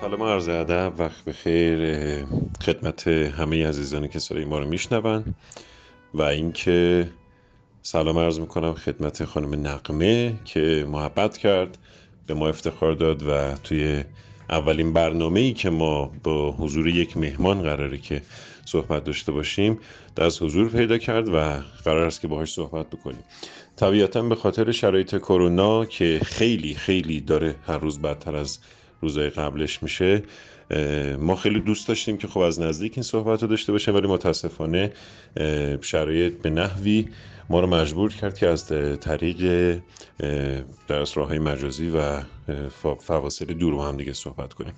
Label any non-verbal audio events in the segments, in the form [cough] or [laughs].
سلام عرض ادب وقت بخیر. خدمت همه عزیزانی که صدای ما رو میشنون. و اینکه سلام عرض می‌کنم خدمت خانم نقمه که محبت کرد به ما افتخار داد و توی اولین برنامه ای که ما با حضور یک مهمان قراره که صحبت داشته باشیم دست حضور پیدا کرد و قرار است که باهاش صحبت بکنیم. طبیعتا به خاطر شرایط کرونا که خیلی خیلی داره هر روز بدتر از روزهای قبلش میشه. ما خیلی دوست داشتیم که خب از نزدیک این صحبت رو داشته باشیم ولی متاسفانه شرایط به نحوی ما رو مجبور کرد که از طریق درس راه های مجازی و فواصل دور با هم دیگه صحبت کنیم.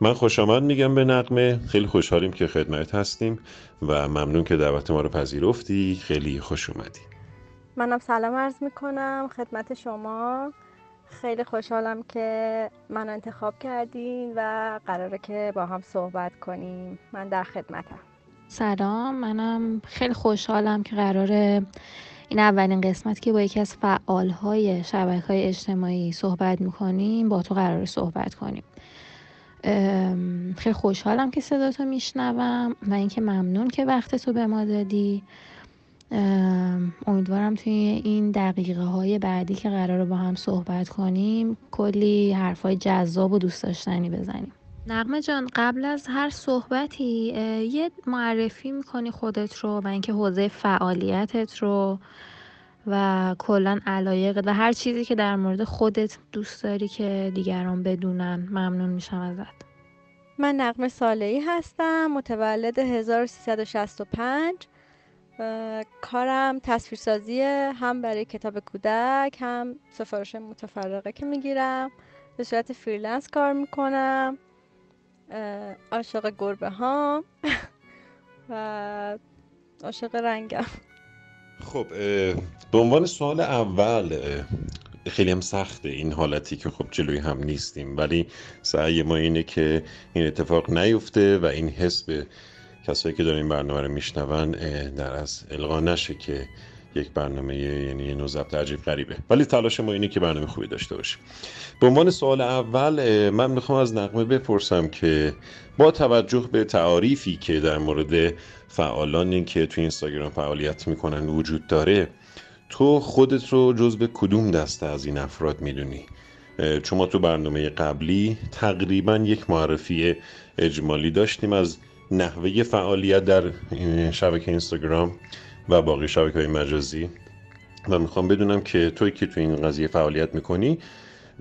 من خوش آمد میگم به نقمه. خیلی خوشحالیم که خدمت هستیم و ممنون که دعوت ما رو پذیرفتی. خیلی خوش اومدی. منم سلام عرض می‌کنم. خدمت شما. خیلی خوشحالم که من انتخاب کردین و قراره که با هم صحبت کنیم. من در خدمتم. سلام منم خیلی خوشحالم که قراره این اولین قسمت که با یکی از فعالهای شبکه های اجتماعی صحبت می‌کنیم با تو قرار صحبت کنیم. خیلی خوشحالم که صدا تو میشنوم و اینکه ممنون که وقت تو به ما دادی. امیدوارم توی این دقیقه های بعدی که قرار با هم صحبت کنیم کلی حرفای جذاب و دوست داشتنی بزنیم. نقمه جان قبل از هر صحبتی یه معرفی می‌کنی خودت رو و اینکه حوزه فعالیتت رو و کلا علایق و هر چیزی که در مورد خودت دوست داری که دیگران بدونن. ممنون میشم ازت. من نقمه صالحی هستم متولد 1365 کارم تصویرسازی هم برای کتاب کودک هم سفارش متفرقه که می‌گیرم. به صورت freelance کار می‌کنم. عاشق گربه ها [laughs] و عاشق رنگم. خب به عنوان سوال اول خیلی هم سخته این حالتی که خب جلوی هم نیستیم. ولی سعی ما اینه که این اتفاق نیفته و این حس به کسایی که دارن این برنامه رو میشنون در از القا نشه که یک برنامه یعنی یه نوع ضبط عجیب غریبه. ولی تلاش ما اینه که برنامه خوبی داشته باشیم. به عنوان سوال اول من می‌خوام از نقمه بپرسم که با توجه به تعاریفی که در مورد فعالانی که توی اینستاگرام فعالیت می‌کنن وجود داره تو خودت رو جز به کدوم دسته از این افراد می‌دونی؟ چون ما تو برنامه قبلی تقریبا یک معرفی اجمالی داشتیم از نحوه فعالیت در شبکه اینستاگرام و باقی شبکه های مجازی. و می‌خوام بدونم که توی که تو این قضیه فعالیت می‌کنی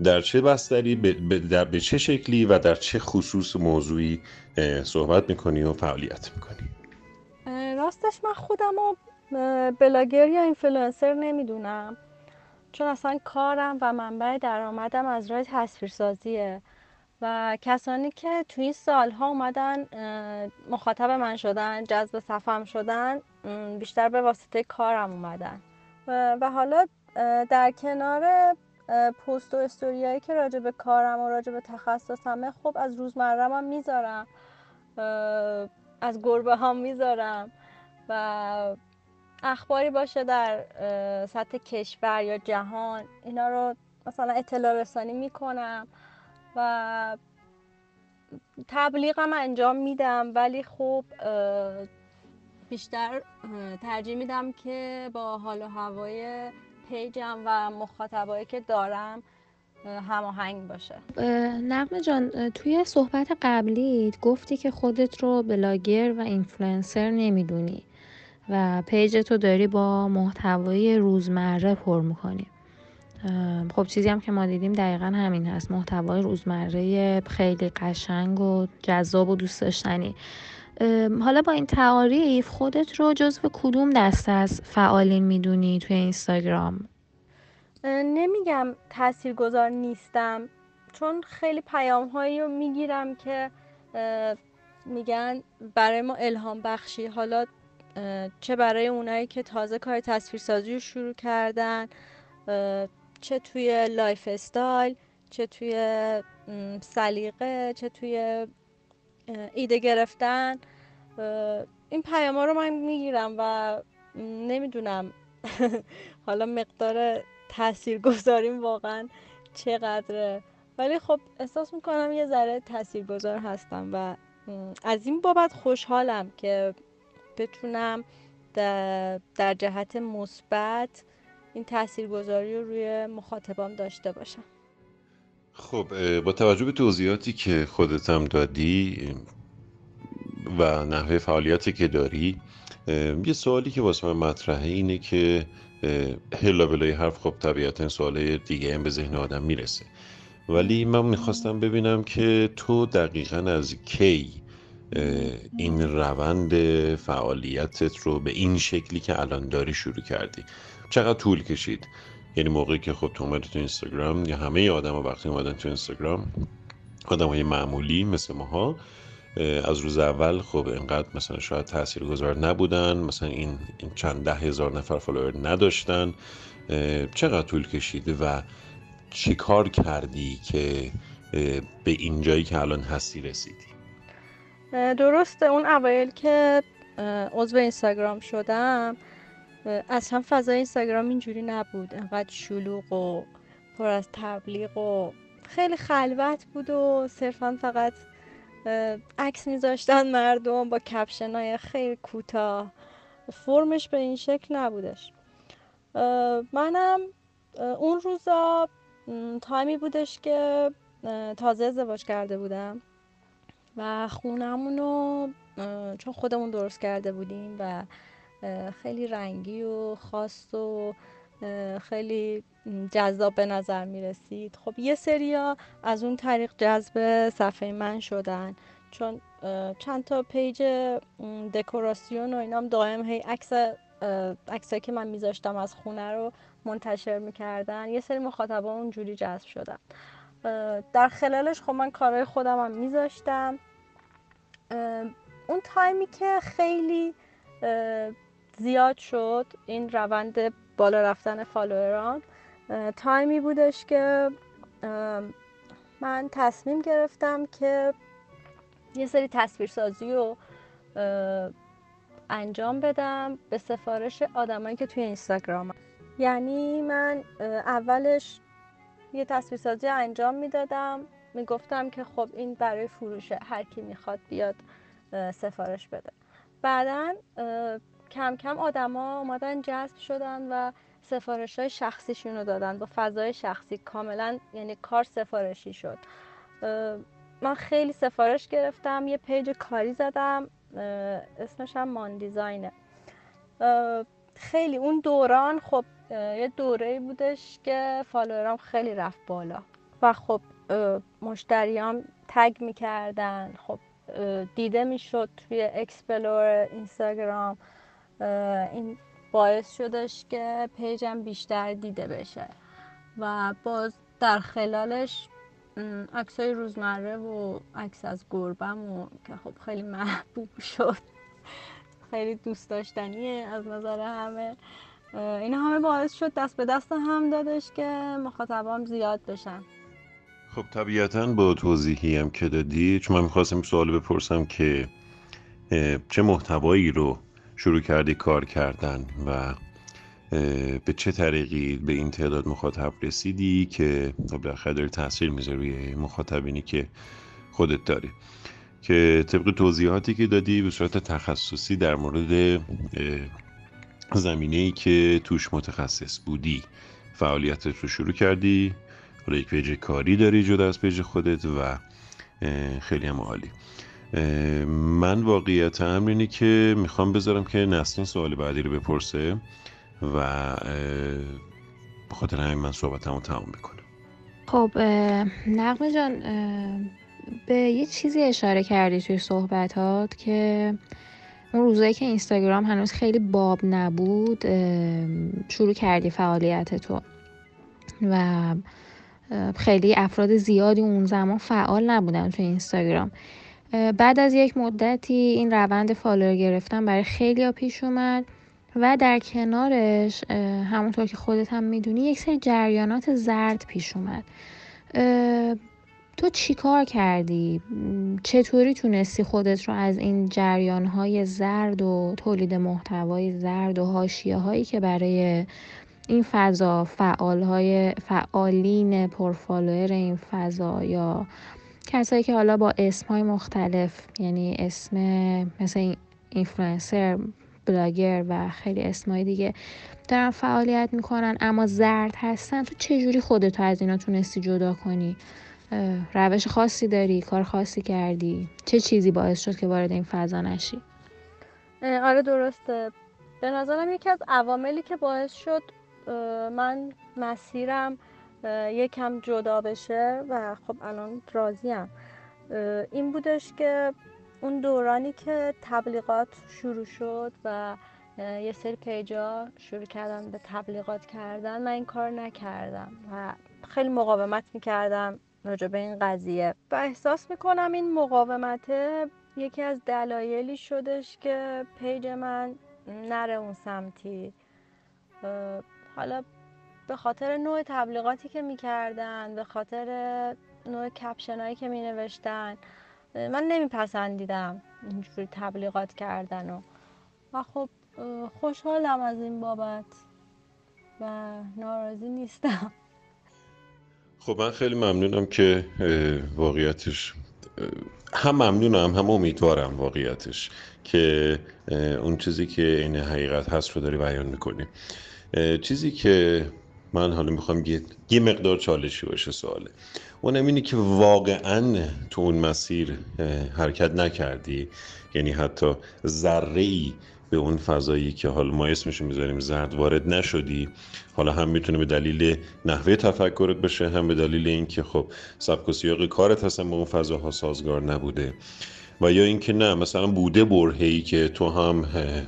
در چه بستری به, در به چه شکلی و در چه خصوص موضوعی صحبت می‌کنی و فعالیت می‌کنی؟ راستش من خودم رو بلاگر یا اینفلوئنسر نمی‌دونم. چون اصلا کارم و منبع درآمدم از راه تصویرسازیه. و کسانی که توی این سالها اومدن مخاطب من شدن جذب صفم شدن بیشتر به واسطه کارم اومدن. و حالا در کنار پست و استوریایی که راجع به کارم و راجع به تخصصمه خب از روزمرم هم می‌ذارم. از گربه هم می‌ذارم. و اخباری باشه در سطح کشور یا جهان اینا رو مثلا اطلاع رسانی می‌کنم. و تبلیغم انجام میدم. ولی خب بیشتر ترجیح میدم که با حال و هوای پیجم و مخاطبایی که دارم هماهنگ باشه. نغمه جان توی صحبت قبلی گفتی که خودت رو بلاگر و اینفلوئنسر نمی‌دونی و پیجتو داری با محتوای روزمره پر می‌کنی. خب چیزی هم که ما دیدیم دقیقا همین هست. محتوای روزمره خیلی قشنگ و جذاب و دوست داشتنی. حالا با این تعاریف خودت رو جزو کدوم دسته از فعالین می‌دونی توی اینستاگرام؟ نمیگم تاثیرگذار نیستم چون خیلی پیام هایی رو می‌گیرم که میگن برای ما الهام بخشی. حالا چه برای اونایی که تازه کار تصویرسازی رو شروع کردن چه توی lifestyle چه توی سلیقه چه توی ایده گرفتن. این پیام رو من می‌گیرم و نمی‌دونم [laughs] حالا مقدار تاثیر گذاریم واقعا چقدره. ولی خب احساس می‌کنم یه ذره تاثیرگذار هستم و از این بابت خوشحالم که بتونم در جهت مثبت این تاثیرگذاری رو روی مخاطبام داشته باشم. خب با توجه به توضیحاتی که خودت هم دادی و نحوه فعالیتی که داری یه سوالی که واسه من مطرحه اینه که هلا بلای حرف خب طبیعتا سوال دیگه هم به ذهن آدم می‌رسه. ولی من می‌خواستم ببینم که تو دقیقا از کی این روند فعالیتت رو به این شکلی که الان داری شروع کردی؟ چقدر طول کشید؟ یعنی موقعی که خب تو اومدی تو اینستاگرام یا همه آدم ها وقتی اومدن تو اینستاگرام آدم های معمولی مثل ماها از روز اول خب اینقدر مثلا شاید تأثیر گذار نبودن مثلا این, این چند ده هزار نفر فالوور نداشتن. چقدر طول کشیده و چی کار کردی که به این جایی که الان هستی رسیدی؟ درسته. اون اوایل که عضو اینستاگرام شدم اصلا فضای اینستاگرام اینجوری نبود. انقدر شلوغ و پر از تبلیغ و خیلی خلوت بود و صرفا فقط عکس میذاشتن مردم با کپشن های خیلی کوتاه. فرمش به این شکل نبودش. منم اون روزا تایمی بودش که تازه ازدواج کرده بودم و خونمونو چون خودمون درست کرده بودیم و خیلی رنگی و خاص و خیلی جذاب به نظر می رسید. خب یه سریا از اون طریق جذب صفحه من شدن. چون چند تا پیج دکوراسیون و اینام دائم هی عکس عکسایی که من میذاشتم از خونه رو منتشر می‌کردن. یه سری مخاطبا اونجوری جذب شدن. در خلالش خب من کارهای خودم هم میذاشتم. اون تایمی که خیلی زیاد شد این روند بالا رفتن فالووران. تایمی بودش که من تصمیم گرفتم که یه سری تصویرسازی رو انجام بدم به سفارش آدمایی که توی اینستاگرام یعنی من اولش یه تصویرسازی انجام می‌دادم. می‌گفتم که خب این برای فروشه هر کی می‌خواد بیاد سفارش بده. بعدا کم کم آدما اومدن جذب شدن و سفارش های شخصیشون رو دادن. با فضای شخصی کاملا یعنی کار سفارشی شد. من خیلی سفارش گرفتم یه پیج کاری زدم اسمش هم مان دیزاینه خیلی اون دوران خب یه دوره بودش که فالوورام خیلی رفت بالا. و خب مشتریام tag می‌کردن. خب دیده می‌شد توی explore اینستاگرام. این باعث شدش که پیجم بیشتر دیده بشه. و باز در خلالش عکسای روزمره و عکس از گربم و که خب خیلی محبوب شد. خیلی دوست داشتنیه از نظر همه. این همه باعث شد دست به دست هم دادش که مخاطبام زیاد بشن. خب طبیعتا با توضیحی هم که دادی چون من می‌خواستم سوال بپرسم که چه محتوایی رو شروع کردی کار کردن و به چه طریقی به این تعداد مخاطب رسیدی که بالاخره داری تاثیر می‌ذاره روی مخاطبینی که خودت داری؟ که طبق توضیحاتی که دادی به صورت تخصصی در مورد زمینه ای که توش متخصص بودی فعالیتت رو شروع کردی حالا یک پیج کاری داری جدا از پیج خودت و خیلی هم عالی. من واقعیت هم اینه که می‌خوام بذارم که نسرین سوال بعدی رو بپرسه و بخاطر همین من صحبت رو تمام بکنم خب نقمه جان به یه چیزی اشاره کردی توی صحبتات که اون روزایی که اینستاگرام هنوز خیلی باب نبود شروع کردی فعالیت تو و خیلی افراد زیادی اون زمان فعال نبودن توی اینستاگرام. بعد از یک مدتی این روند فالوور گرفتن برای خیلی ها پیش اومد و در کنارش همونطور که خودت هم می‌دونی یک سری جریانات زرد پیش اومد تو چی کار کردی؟ چطوری تونستی خودت رو از این جریانهای زرد و تولید محتوای زرد و هاشیه هایی که برای این فضا فعال های فعالین پرفالوئر این فضا یا کسایی که حالا با اسم های مختلف یعنی اسم مثل اینفلوئنسر بلاگر و خیلی اسمای دیگه دارن فعالیت می‌کنن اما زرد هستن تو چجوری خودتو از اینا تونستی جدا کنی؟ روش خاصی داری کار خاصی کردی؟ چه چیزی باعث شد که وارد این فضا نشی؟ آره درسته. به نظرم یکی از عواملی که باعث شد من مسیرم یکم جدا بشه و خب الان راضیم. این بودش که اون دورانی که تبلیغات شروع شد و یه سری پیجا شروع کردن به تبلیغات کردن من این کار نکردم و خیلی مقاومت می‌کردم راجع به این قضیه. و احساس می‌کنم این مقاومته یکی از دلایلی شدش که پیج من نره اون سمتی. حالا به خاطر نوع تبلیغاتی که می‌کردن به خاطر نوع کپشنایی که می نوشتن من نمیپسندیدم اینجوری تبلیغات کردن و و خب خوشحالم از این بابت و ناراضی نیستم. خب من خیلی ممنونم که واقعیتش هم ممنونم هم امیدوارم واقعیتش که اون چیزی که این حقیقت هست رو داری بیان می‌کنی. چیزی که من حالا می‌خوام یه مقدار چالشی باشه سواله. اونم اینه که واقعا تو اون مسیر حرکت نکردی. یعنی حتی ذره ای به اون فضایی که حالا ما اسمشو می‌ذاریم زرد وارد نشدی. حالا هم می‌تونه به دلیل نحوه تفکرت بشه هم به دلیل اینکه خب سبک و سیاق کارت هستن با اون فضاها سازگار نبوده. و یا اینکه نه مثلا بوده برهی که تو هم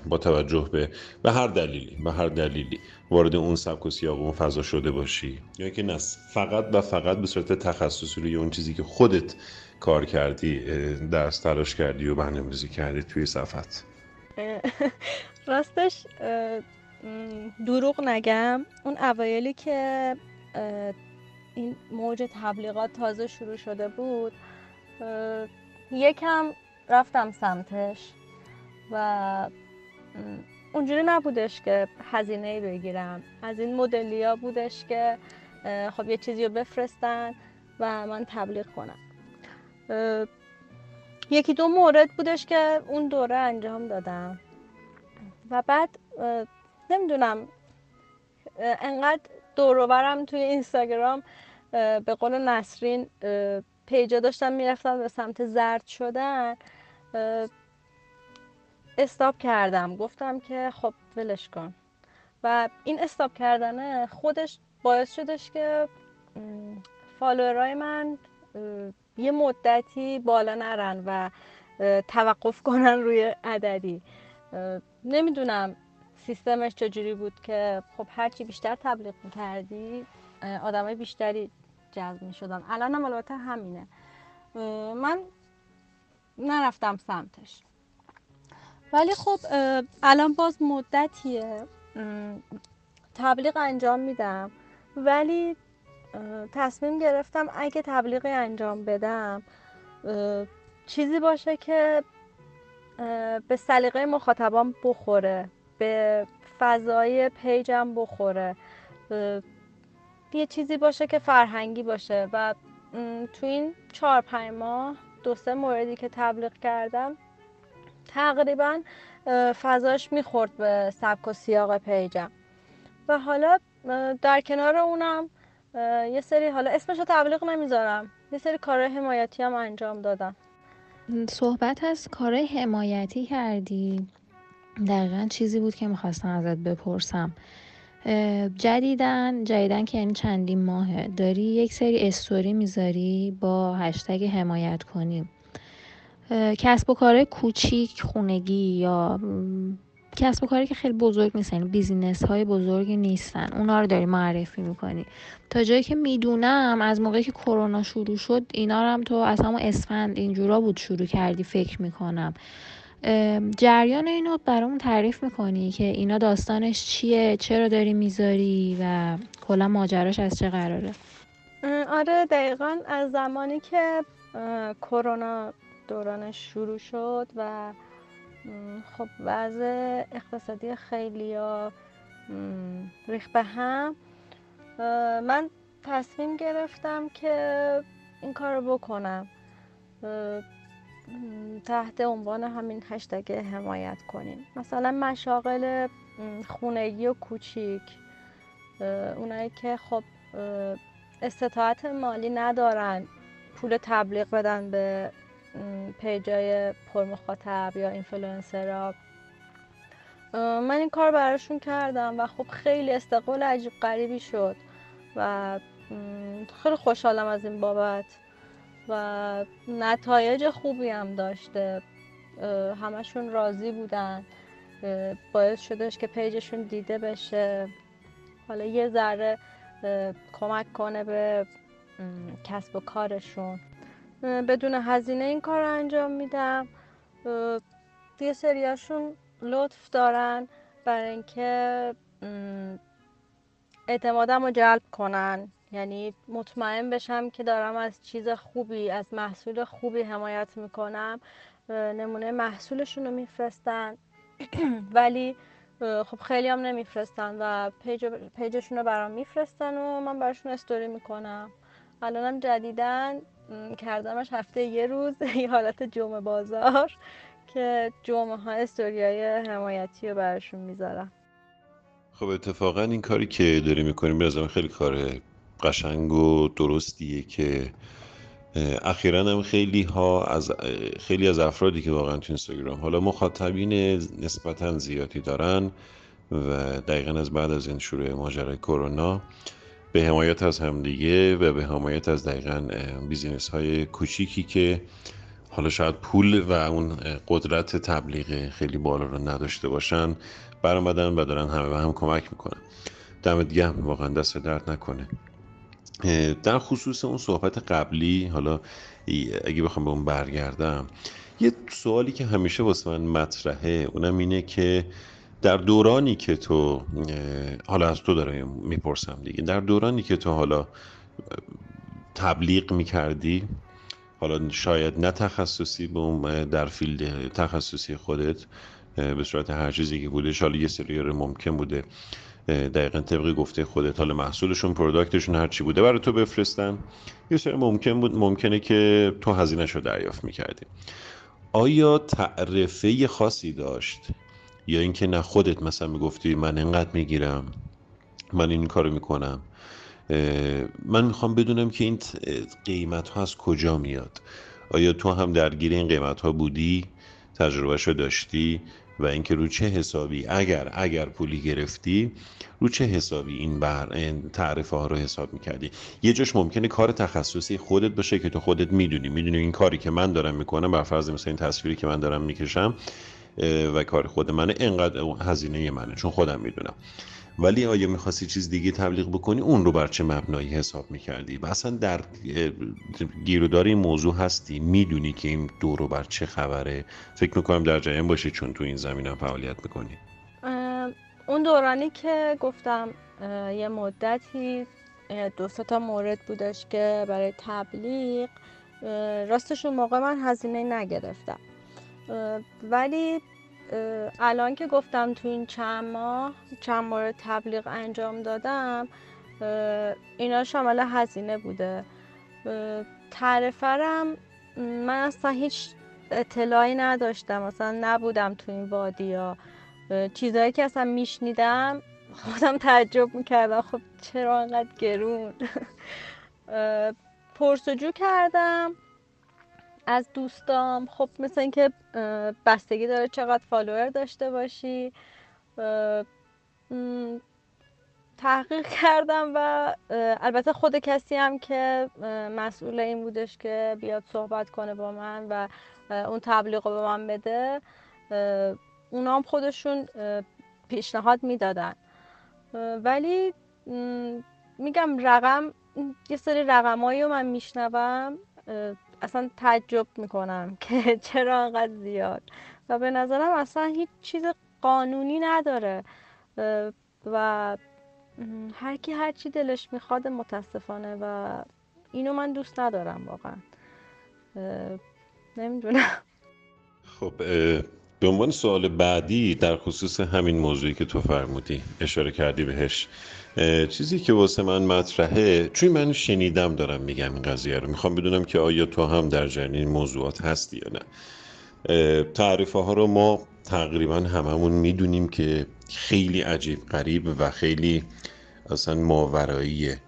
با توجه به به هر دلیلی به هر دلیلی. وارد اون سبک و سیاق اون فضا شده باشی. یا اینکه نه فقط و فقط به صورت تخصصی روی اون چیزی که خودت کار کردی درس تلاش کردی و برنامه‌ریزی کردی توی صفحت. راستش دروغ نگم. اون اوایلی که این موج تبلیغات تازه شروع شده بود یکم رفتم سمتش و اونجوری نبودش که هزینه بگیرم از این مدلیا بودش که خب یه چیزی رو بفرستن و من تبلیغ کنم. یکی دو مورد بودش که اون دوره انجام دادم. و بعد نمی‌دونم انقدر دوروبرم توی اینستاگرام به قول نسرین پیجا داشتم می‌رفتم به سمت زرد شدن. استاب کردم. گفتم که خب ولش کن. و این استاب کردنه خودش باعث شدش که فالوورای من یه مدتی بالا نرن و توقف کنن روی عددی. نمی‌دونم سیستمش چجوری بود که خب هرچی بیشتر تبلیغ می‌کردی آدمای بیشتری جذب می‌شدن. الان هم البته همینه. من نرفتم سمتش. ولی خب الان باز مدتیه. تبلیغ انجام میدم. ولی تصمیم گرفتم اگه تبلیغی انجام بدم چیزی باشه که به سلیقه مخاطبان بخوره به فضای پیجم بخوره. یه چیزی باشه که فرهنگی باشه و تو این چهار پنج ماه دو سه موردی که تبلیغ کردم تقریبا فضاش می‌خورد به سبک و سیاق پیجم و حالا در کنار اونم یه سری حالا اسمش رو تبلیغ نمی‌ذارم یه سری کار حمایتی هم انجام دادم صحبت از کار حمایتی کردی. دقیقا چیزی بود که می‌خواستم ازت بپرسم. جدیدن جدیدن که یعنی چندین ماهه داری یک سری استوری می‌ذاری با هشتگ حمایت کنیم کسب و کار کوچیک خونگی یا کسب و کاری که خیلی بزرگ نیستن یعنی بیزینس های بزرگی نیستن. اونا رو داری معرفی می‌کنی. تا جایی که می‌دونم از موقعی که کرونا شروع شد اینا رو هم تو از همون اسفند اینجورا بود شروع کردی فکر می‌کنم. جریان اینو برامون تعریف می‌کنی که اینا داستانش چیه چرا داری می‌ذاری و کلا ماجراش از چه قراره؟ آره دقیقا از زمانی که کرونا دورانش شروع شد و خب وضع اقتصادی خیلی ها ریخ به هم. من تصمیم گرفتم که این کار رو بکنم. تحت عنوان همین هشتگ حمایت کنیم. مثلا مشاغل خونگی و کوچیک. اونایی که خب استطاعت مالی ندارن پول تبلیغ بدن به پیجای پرمخاطب یا اینفلوئنسرها من این کار براشون کردم و خب خیلی استقبال عجیب غریبی شد و خیلی خوشحالم از این بابت و نتایج خوبی هم داشته. همشون راضی بودن. باعث شدهش که پیجشون دیده بشه. حالا یه ذره کمک کنه به کسب و کارشون. بدون هزینه این کار رو انجام میدم. یه سریاشون لطف دارن برای اینکه اعتمادم رو جلب کنن. یعنی مطمئن بشم که دارم از چیز خوبی از محصول خوبی حمایت می‌کنم. نمونه محصولشون رو میفرستن. [clears throat] ولی خب خیلی هم نمیفرستن و پیج پیجشون رو برام میفرستن و من براشون استوری می‌کنم. الانم جدیدا. کردمش هفته یه روز [laughs] یه حالت جمعه بازار که جمعه ها استوری های حمایتی رو براشون می‌ذارم. خب اتفاقا این کاری که داری می‌کنیم یه خیلی کار قشنگ و درستیه که اخیرا هم خیلی ها از خیلی از افرادی که واقعا تو اینستاگرام حالا مخاطبین نسبتا زیادی دارن و دقیقا از بعد از این شروع ماجرای کرونا به حمایت از همدیگه و به حمایت از دقیقا بیزینس های کوچیکی که حالا شاید پول و اون قدرت تبلیغ خیلی بالا رو نداشته باشن برآمدن و دارن همه به هم کمک می‌کنن. دمت گرم واقعا دست درد نکنه. در خصوص اون صحبت قبلی حالا اگه بخوام به اون برگردم یه سوالی که همیشه واسه من مطرحه اونم اینه که در دورانی که تو حالا از تو دارم می‌پرسم دیگه. در دورانی که تو حالا تبلیغ می‌کردی حالا شاید نه تخصصی به در فیلد تخصصی خودت به صورت هر چیزی که بوده حالا یه سری ممکن بوده دقیقا طبقی گفته خودت حالا محصولشون پروداکتشون هر چی بوده برای تو بفرستن. یه سری ممکن بود ممکنه که تو هزینهش رو دریافت می‌کردی. آیا تعرفه خاصی داشت؟ یا اینکه نه خودت مثلا می‌گفتی من انقدر می‌گیرم من این کارو می‌کنم. من می‌خوام بدونم که این قیمت ها از کجا میاد. آیا تو هم درگیر این قیمت ها بودی؟ تجربهش رو داشتی؟ و اینکه رو چه حسابی؟ اگر اگر پولی گرفتی رو چه حسابی این بر این تعرفه ها رو حساب می‌کردی؟ یه جاش ممکنه کار تخصصی خودت باشه که تو خودت می‌دونی. می‌دونی این کاری که من دارم می‌کنم بر فرض مثلا این تصویری که من دارم می‌کشم و کار خود منه انقدر هزینه منه چون خودم می‌دونم. ولی آیا می‌خواستی چیز دیگه تبلیغ بکنی؟ اون رو بر چه مبنایی حساب می‌کردی؟ و اصلا در گیرودار این موضوع هستی؟ می‌دونی که این دورو بر چه خبره؟ فکر می‌کنم در جریان باشی چون تو این زمین هم فعالیت می‌کنی. اون دورانی که گفتم یه مدتی دو تا مورد بودش که برای تبلیغ راستش اون موقع من هزینه نگرفتم. ولی الان که گفتم تو این چند ماه چند مورد تبلیغ انجام دادم اینا شامل هزینه بوده. تعرفرم من اصلا هیچ اطلاعی نداشتم اصلا نبودم تو این وادی ها چیزهایی که اصلا میشنیدم خودم تعجب می‌کردم. خب چرا انقدر گرون؟ [laughs] پرسجو کردم. از دوستام. خب مثل اینکه بستگی داره چقدر فالوور داشته باشی. تحقیق کردم و البته خود کسی هم که مسئول این بودش که بیاد صحبت کنه با من و اون تبلیغ رو به من بده اونا هم خودشون پیشنهاد می‌دادن. ولی میگم رقم یه سری رقمایی رو من میشنوم. اصلا تعجب می‌کنم که [laughs] چرا انقدر زیاد. و به نظرم اصلا هیچ چیز قانونی نداره. و هر کی هر چی دلش می‌خواد متاسفانه و اینو من دوست ندارم واقعا. نمی‌دونم. خب به عنوان سوال بعدی در خصوص همین موضوعی که تو فرمودی اشاره کردی بهش چیزی که واسه من مطرحه چون من شنیدم دارم میگم این قضیه رو. می‌خوام بدونم که آیا تو هم در جریان این موضوعات هستی یا نه. تعریفه ها رو ما تقریبا هممون می‌دونیم که خیلی عجیب قریب و خیلی اصلا ماوراییه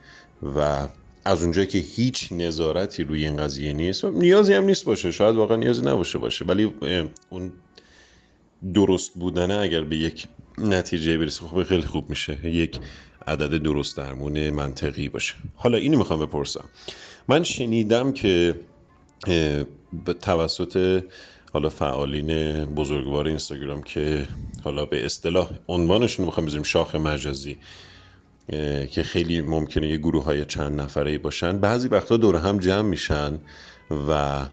و از اونجایی که هیچ نظارتی روی این قضیه نیست نیازی هم نیست باشه شاید واقعا نیازی نباشه باشه ولی اون درست بودنه اگر به یک نتیجه برسه خب خیلی خوب میشه. یک عدد درست درمون منطقی باشه. حالا اینو می‌خوام بپرسم. من شنیدم که توسط حالا فعالین بزرگوار اینستاگرام که حالا به اصطلاح عنوانشون می‌خوام بذاریم شاخ مجازی که خیلی ممکنه یه گروه های چند نفره باشن. بعضی وقتا دور هم جمع میشن و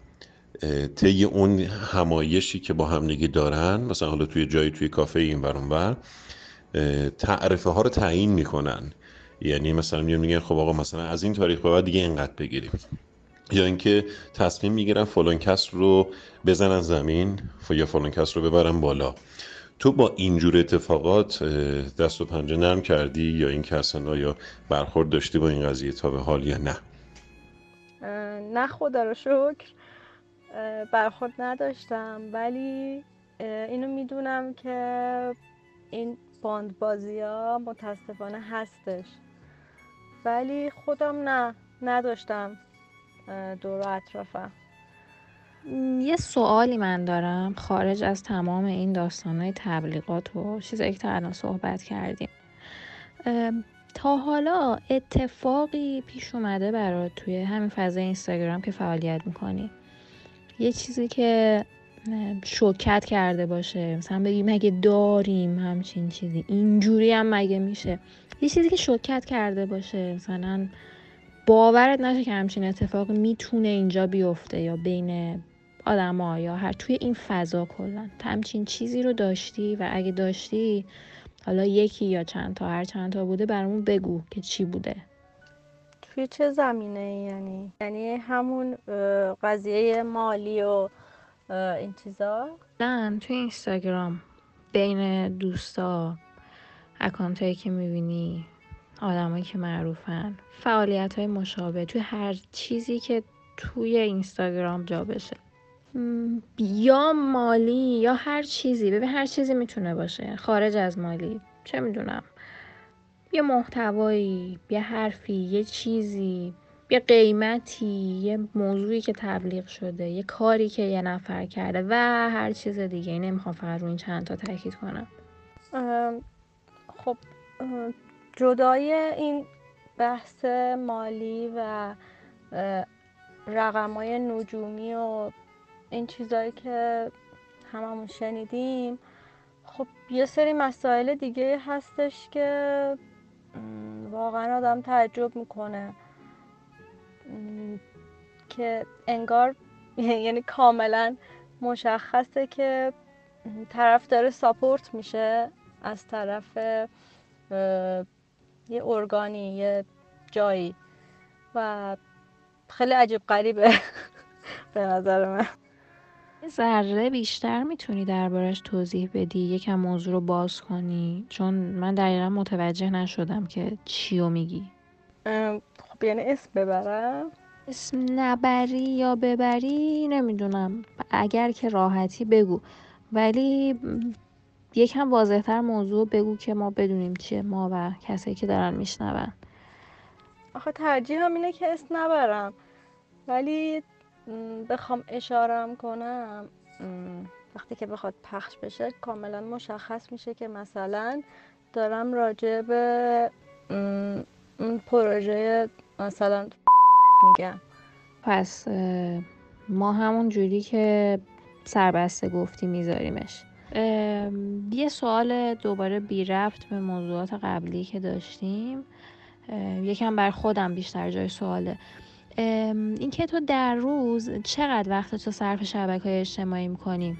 طی اون همایشی که با همدیگه دارن مثلا حالا توی جایی توی کافه این ور تعرفه ها رو تعیین می‌کنن. یعنی مثلا میگن خب آقا مثلا از این تاریخ به بعد دیگه اینقدر بگیریم. یا اینکه تصمیم می‌گیرن فلان کس رو بزنن زمین یا فلان کس رو ببرن بالا. تو با اینجور اتفاقات دست و پنجه نرم کردی یا این کسان یا برخورد داشتی با این قضیه تا به حال یا نه؟ نه خدا رو شکر. برخورد نداشتم. ولی اینو می‌دونم که این باند بازی ها متاسفانه هستش. ولی خودم نه نداشتم دور اطرافم. یه سوالی من دارم. خارج از تمام این داستانهای تبلیغات و چیزایی که تا الان صحبت کردیم. تا حالا اتفاقی پیش اومده برات توی همین فضای اینستاگرام که فعالیت می‌کنی؟ یه چیزی که شوکت کرده باشه. مثلا بگی مگه داریم همچین چیزی. اینجوری هم مگه میشه؟ یه چیزی که شوکت کرده باشه. مثلا باورت نشه که همچین اتفاقی می‌تونه اینجا بیفته یا بین آدما یا هر توی این فضا کلا. همچین چیزی رو داشتی و اگه داشتی حالا یکی یا چند تا هر چند تا بوده برامون بگو که چی بوده. توی چه زمینه یعنی؟ یعنی همون قضیه مالی و این چیزا؟ نه توی اینستاگرام. بین دوستا اکانت که می‌بینی آدمایی که معروفن فعالیت های مشابه. توی هر چیزی که توی اینستاگرام جا بشه. یا مالی یا هر چیزی. ببین هر چیزی می‌تونه باشه. خارج از مالی. چه می‌دونم. یه محتوایی یه حرفی یه چیزی یه قیمتی یه موضوعی که تبلیغ شده یه کاری که یه نفر کرده و هر چیز دیگه. نمی‌خوام فقط رو این چند تا تاکید کنم. خب جدای این بحث مالی و رقم های نجومی و این چیزایی که هممون شنیدیم خب یه سری مسائل دیگه هستش که واقعا آدم تعجب می‌کنه. که انگار [laughs] یعنی کاملا مشخصه که طرف داره ساپورت میشه از طرف یه ارگانی یه جایی. و خیلی عجیب قریبه [laughs] به نظر من. ذره بیشتر می‌تونی دربارش توضیح بدی یکم موضوع رو باز کنی؟ چون من دقیقا متوجه نشدم که چیو میگی. خب یعنی اسم ببرم؟ اسم نبری یا ببری نمی‌دونم. اگر که راحتی بگو. ولی یکم واضحتر موضوع بگو که ما بدونیم چیه ما و کسایی که دارن میشنون. آخه ترجیح هم اینه که اسم نبرم. ولی بخوام اشارم کنم. وقتی که بخواد پخش بشه کاملا مشخص میشه که مثلا دارم راجع به پروژه مثلا میگم. پس ما همون جوری که سربسته گفتی میذاریمش. یه سوال دوباره بی رفت به موضوعات قبلی که داشتیم. یکم بر خودم بیشتر جای سواله. این که تو در روز چقدر وقت تو صرف شبکه های اجتماعی می‌کنی؟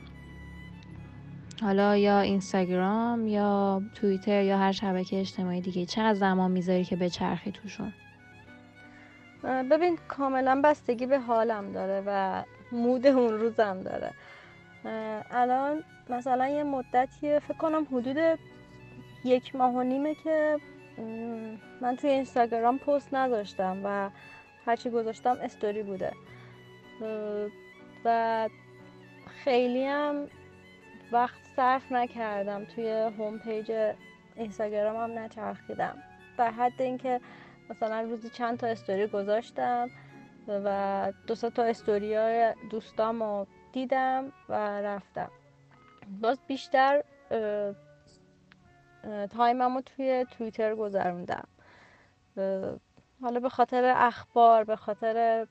حالا یا اینستاگرام یا توییتر یا هر شبکه اجتماعی دیگه چقدر زمان می‌ذاری که به چرخی توشون؟ ببین کاملا بستگی به حالم داره و مود اون روزم داره. الان مثلا یه مدتی فکر کنم حدود یک ماه و نیمه که من توی اینستاگرام پست نذاشتم و هرچی گذاشتم استوری بوده. و خیلی هم وقت صرف نکردم. توی home page اینستاگرام هم نچرخیدم. در حد اینکه مثلا روزی چند تا استوری گذاشتم و دو تا استوری های دوستام دیدم و رفتم. باز بیشتر time م رو توی توییتر گذروندم. حالا به خاطر اخبار به خاطر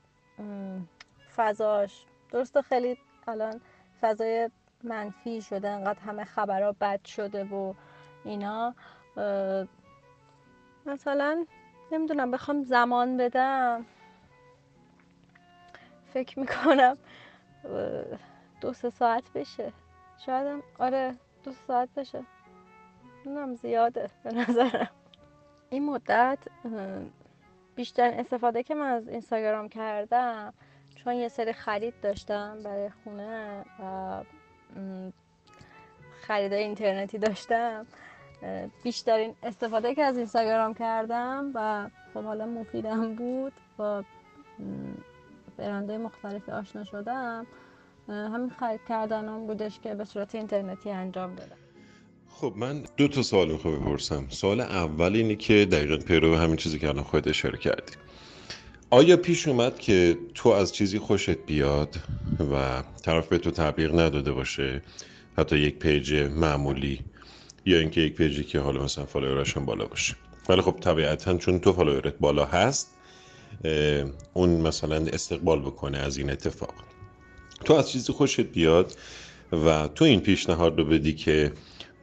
فضاش. درسته خیلی الان فضای منفی شده انقدر همه خبرها بد شده و اینا. مثلا نمی‌دونم بخوام زمان بدم. فکر می‌کنم دو سه ساعت بشه. شایدم آره دو ساعت بشه. نمی‌دونم زیاده به نظرم. این مدت بیشتر استفاده که من از اینستاگرام کردم چون یه سری خرید داشتم برای خونه و خرید اینترنتی داشتم. بیشترین استفاده که از اینستاگرام کردم و خب حالا مفیدم بود با برنده مختلفی آشنا شدم. همین خرید کردن بودش که به صورت اینترنتی انجام دادم. خب من دو تا سوال می‌خوام بپرسم. سوال اول اینه که دقیقا پیرو همین چیزی که الان خودت اشاره کردی. آیا پیش اومد که تو از چیزی خوشت بیاد و طرف به تو تبلیغ نداده باشه؟ حتی یک پیج معمولی یا اینکه یک پیجی که حالا مثلا فالوورش بالا باشه. ولی خب طبیعتا چون تو فالوورت بالا هست اون مثلا استقبال بکنه از این اتفاق. تو از چیزی خوشت بیاد و تو این پیشنهاد رو بدی که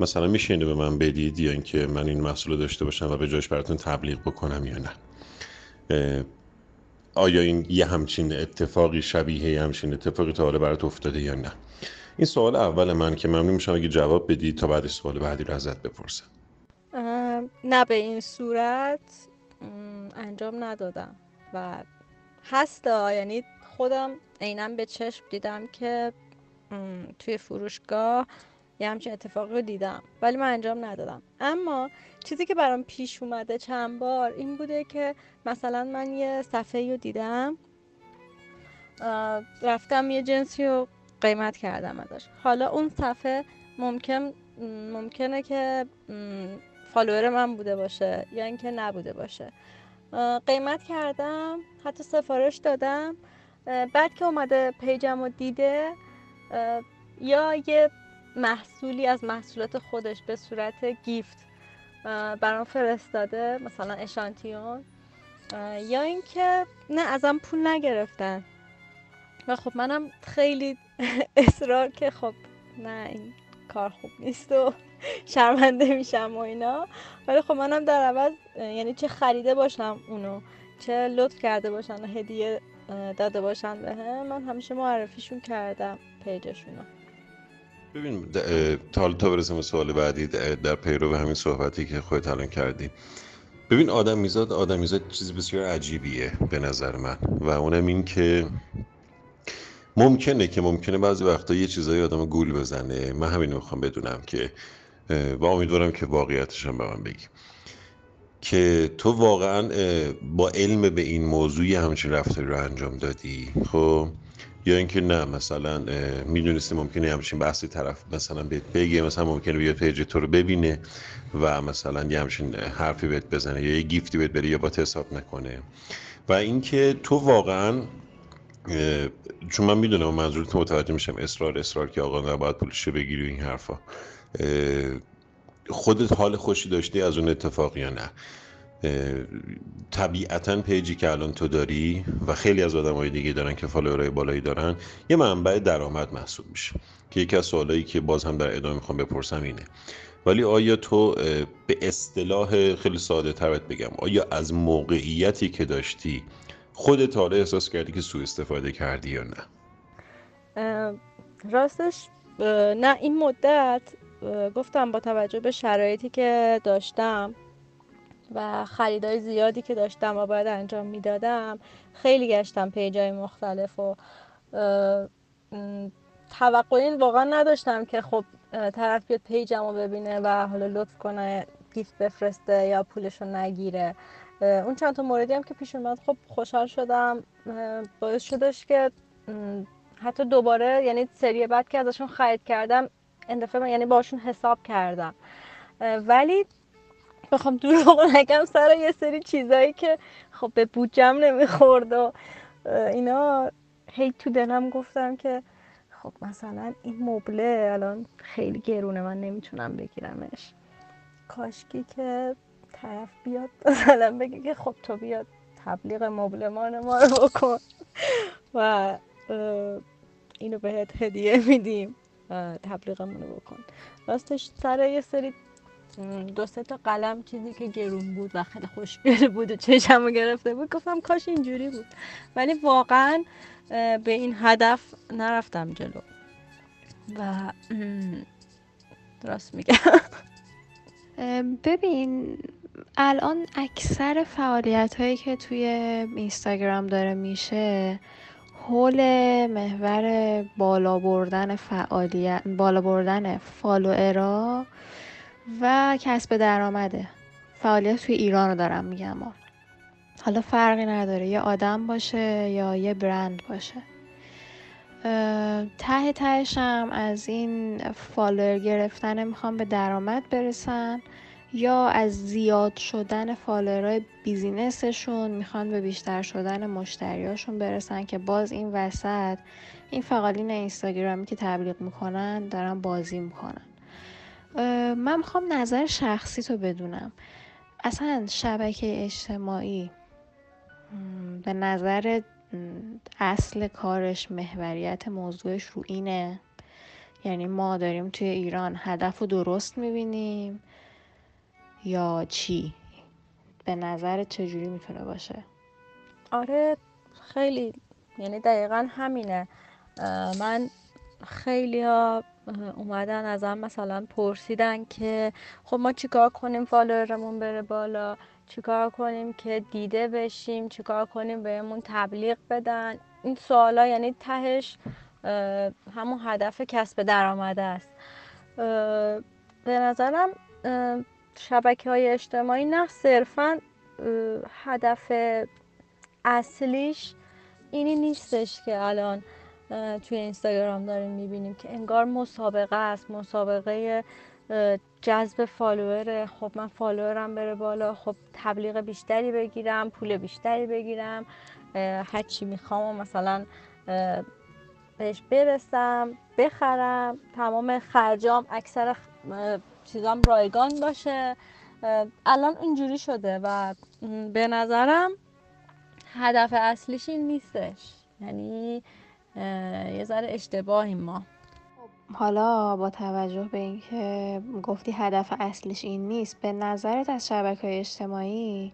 مثلا میشه اینو به من بدید یا اینکه من این محصول رو داشته باشم و به جاش براتون تبلیغ بکنم یا نه؟ آیا این یه همچین اتفاقی شبیه همچین اتفاقی تا حالا برات افتاده یا نه؟ این سوال اول من که ممنون میشم اگه جواب بدی تا بعد سوال بعدی رو ازت بپرسم. نه به این صورت انجام ندادم و هستا یعنی خودم عینا به چشم دیدم که توی فروشگاه یه همچین اتفاقی رو دیدم ولی من انجام ندادم. اما چیزی که برام پیش اومده چند بار این بوده که مثلا من یه صفحه رو دیدم رفتم یه جنسی رو قیمت کردم ازش. حالا اون صفحه ممکن ممکنه که فالوور من بوده باشه یا اینکه نبوده باشه. قیمت کردم حتی سفارش دادم. بعد که اومده پیجم رو دیده یا یه محصولی از محصولات خودش به صورت گیفت برام فرستاده مثلا اشانتیون. یا اینکه نه ازم پول نگرفتن. و خب منم خیلی [laughs] اصرار که خب نه این کار خوب نیست و [laughs] شرمنده میشم و اینا. ولی خب منم در عوض یعنی چه خریده باشم اونو چه لطف کرده باشن و هدیه داده باشن به هم من همیشه معرفیشون کردم پیجشونو ببین. تا تا برسیم سوال بعدی در پیرو همین صحبتی که خودت الان کردی. ببین آدم میزاد آدم میزاد چیز بسیار عجیبیه به نظر من. و اونم این که ممکنه که ممکنه بعضی وقتا یه چیزایی آدم گول بزنه. من همین می‌خوام بدونم که و امیدوارم که واقعیتش هم به من بگی. که تو واقعا با علم به این موضوعی همچین رفتاری رو انجام دادی. خب؟ یا اینکه نه مثلا می‌دونستی ممکنه همچین بحثی طرف مثلا بهت بگه مثلا ممکنه بیاد پیج تو رو ببینه و مثلا یه همچین حرفی بهت بزنه یا یه گیفتی بهت بره یا با حساب نکنه. و اینکه تو واقعا چون من می‌دونم منظورت متوجه میشم اصرار اصرار که آقا نباید پولش بگیری این حرفا. خودت حال خوشی داشتی از اون اتفاق یا نه؟ طبیعتا پیجی که الان تو داری و خیلی از آدم های دیگه دارن که فالوورای بالایی دارن یه منبع درآمد محسوب میشه که یکی از سوالایی که باز هم در ادامه می‌خوام بپرسم اینه. ولی آیا تو به اصطلاح خیلی ساده ترت بگم آیا از موقعیتی که داشتی خودت حالا احساس کردی که سوء استفاده کردی یا نه؟ راستش نه این مدت گفتم با توجه به شرایطی که داشتم و خریدای زیادی که داشتم و باید انجام می‌دادم خیلی گشتم پیجای مختلف و توقعی واقعا نداشتم که خب طرف بیاد پیجمو ببینه و حالا لطف کنه گیفت بفرسته یا پولشو نگیره. اون چند تا موردی هم که پیش اومد خب خوشحال شدم. باعث شدش که حتی دوباره یعنی سری بعد که ازشون خرید کردم اندفعه یعنی باشون حساب کردم. ولی بخوام دروغ نگم سر یه سری چیزایی که خب به بودجم نمی‌خورد و اینا هی تو دلم گفتم که خب مثلا این مبله الان خیلی گرونه من نمی‌تونم بگیرمش. کاشکی که طرف بیاد مثلا بگه که خب تو بیاد تبلیغ مبلمان ما رو بکن. و اینو بهت هدیه میدیم. تبلیغمون رو بکن. راستش سر یه سری دو سه تا قلم چیزی که گرون بود و خیلی خوشگل بود و چشمو گرفته بود گفتم کاش اینجوری بود. ولی واقعا به این هدف نرفتم جلو. و درست میگم. ببین الان اکثر فعالیت هایی که توی اینستاگرام داره میشه حول محور بالا بردن فعالیت بالا بردن فالوئرا و کسب درآمده فعالیت توی ایران رو دارم میگم حالا فرقی نداره. یه آدم باشه یا یه برند باشه. ته تهشم از این فالوور گرفتن می‌خوام به درآمد برسن یا از زیاد شدن فالوورای business شون می‌خوان به بیشتر شدن مشتریاشون برسن که باز این وسط این فعالین اینستاگرامی که تبلیغ می‌کنن دارن بازی می‌کنن. من می‌خوام نظر شخصی تو بدونم. اصلا شبکه اجتماعی به نظر اصل کارش محوریت موضوعش رو اینه. یعنی ما داریم توی ایران هدف رو درست می‌بینیم یا چی؟ به نظر چجوری می‌تونه باشه؟ آره خیلی یعنی دقیقا همینه. من خیلی ها اومدن ازم مثلا پرسیدن که خب ما چیکار کنیم فالوورمون بره بالا؟ چیکار کنیم که دیده بشیم؟ چیکار کنیم بهمون تبلیغ بدن؟ این سوالا یعنی تهش همون هدف کسب درآمده است. به نظرم شبکه های اجتماعی نه صرفا هدف اصلیش اینی نیستش که الان توی اینستاگرام داریم می‌بینیم که انگار مسابقه است مسابقه جذب فالوور خب من فالوورم بره بالا خب تبلیغ بیشتری بگیرم پول بیشتری بگیرم هر چی می‌خوام مثلا بهش برسم بخرم. تمام خرجام اکثر چیزام رایگان باشه. الان اینجوری شده و به نظرم هدف اصلیش این نیستش. یعنی یه ذره اشتباهیم ما. حالا با توجه به اینکه گفتی هدف اصلیش این نیست به نظرت از شبکه های اجتماعی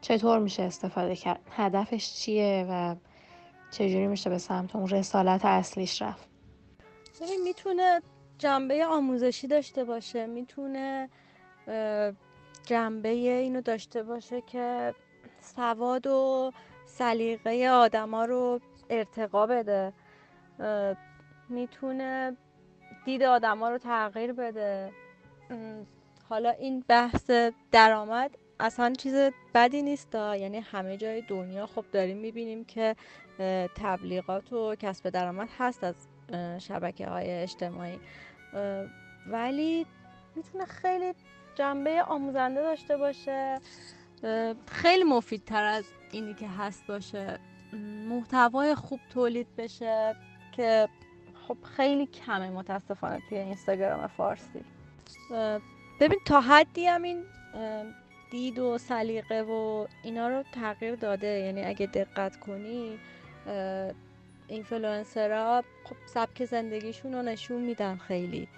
چطور میشه استفاده کرد؟ هدفش چیه و چجوری میشه به سمت اون رسالت اصلیش رفت؟ ببین می‌تونه جنبه آموزشی داشته باشه می‌تونه جنبه اینو داشته باشه که سواد و سلیقه آدما رو ارتقا بده. می‌تونه دید آدما رو تغییر بده. حالا این بحث درآمد اصلا چیز بدی نیست یعنی همه جای دنیا خب داریم می‌بینیم که تبلیغات و کسب درآمد هست از شبکه های اجتماعی. ولی می‌تونه خیلی جنبه آموزنده داشته باشه. خیلی مفیدتر از اینی که هست باشه. محتوای خوب تولید بشه. که خب خیلی کمه متاسفانه توی اینستاگرام فارسی. ببین تا حدی هم این دید و سلیقه و اینا رو تغییر داده. یعنی اگه دقت کنی اینفلوئنسرها خب سبک زندگیشون رو نشون میدن خیلی.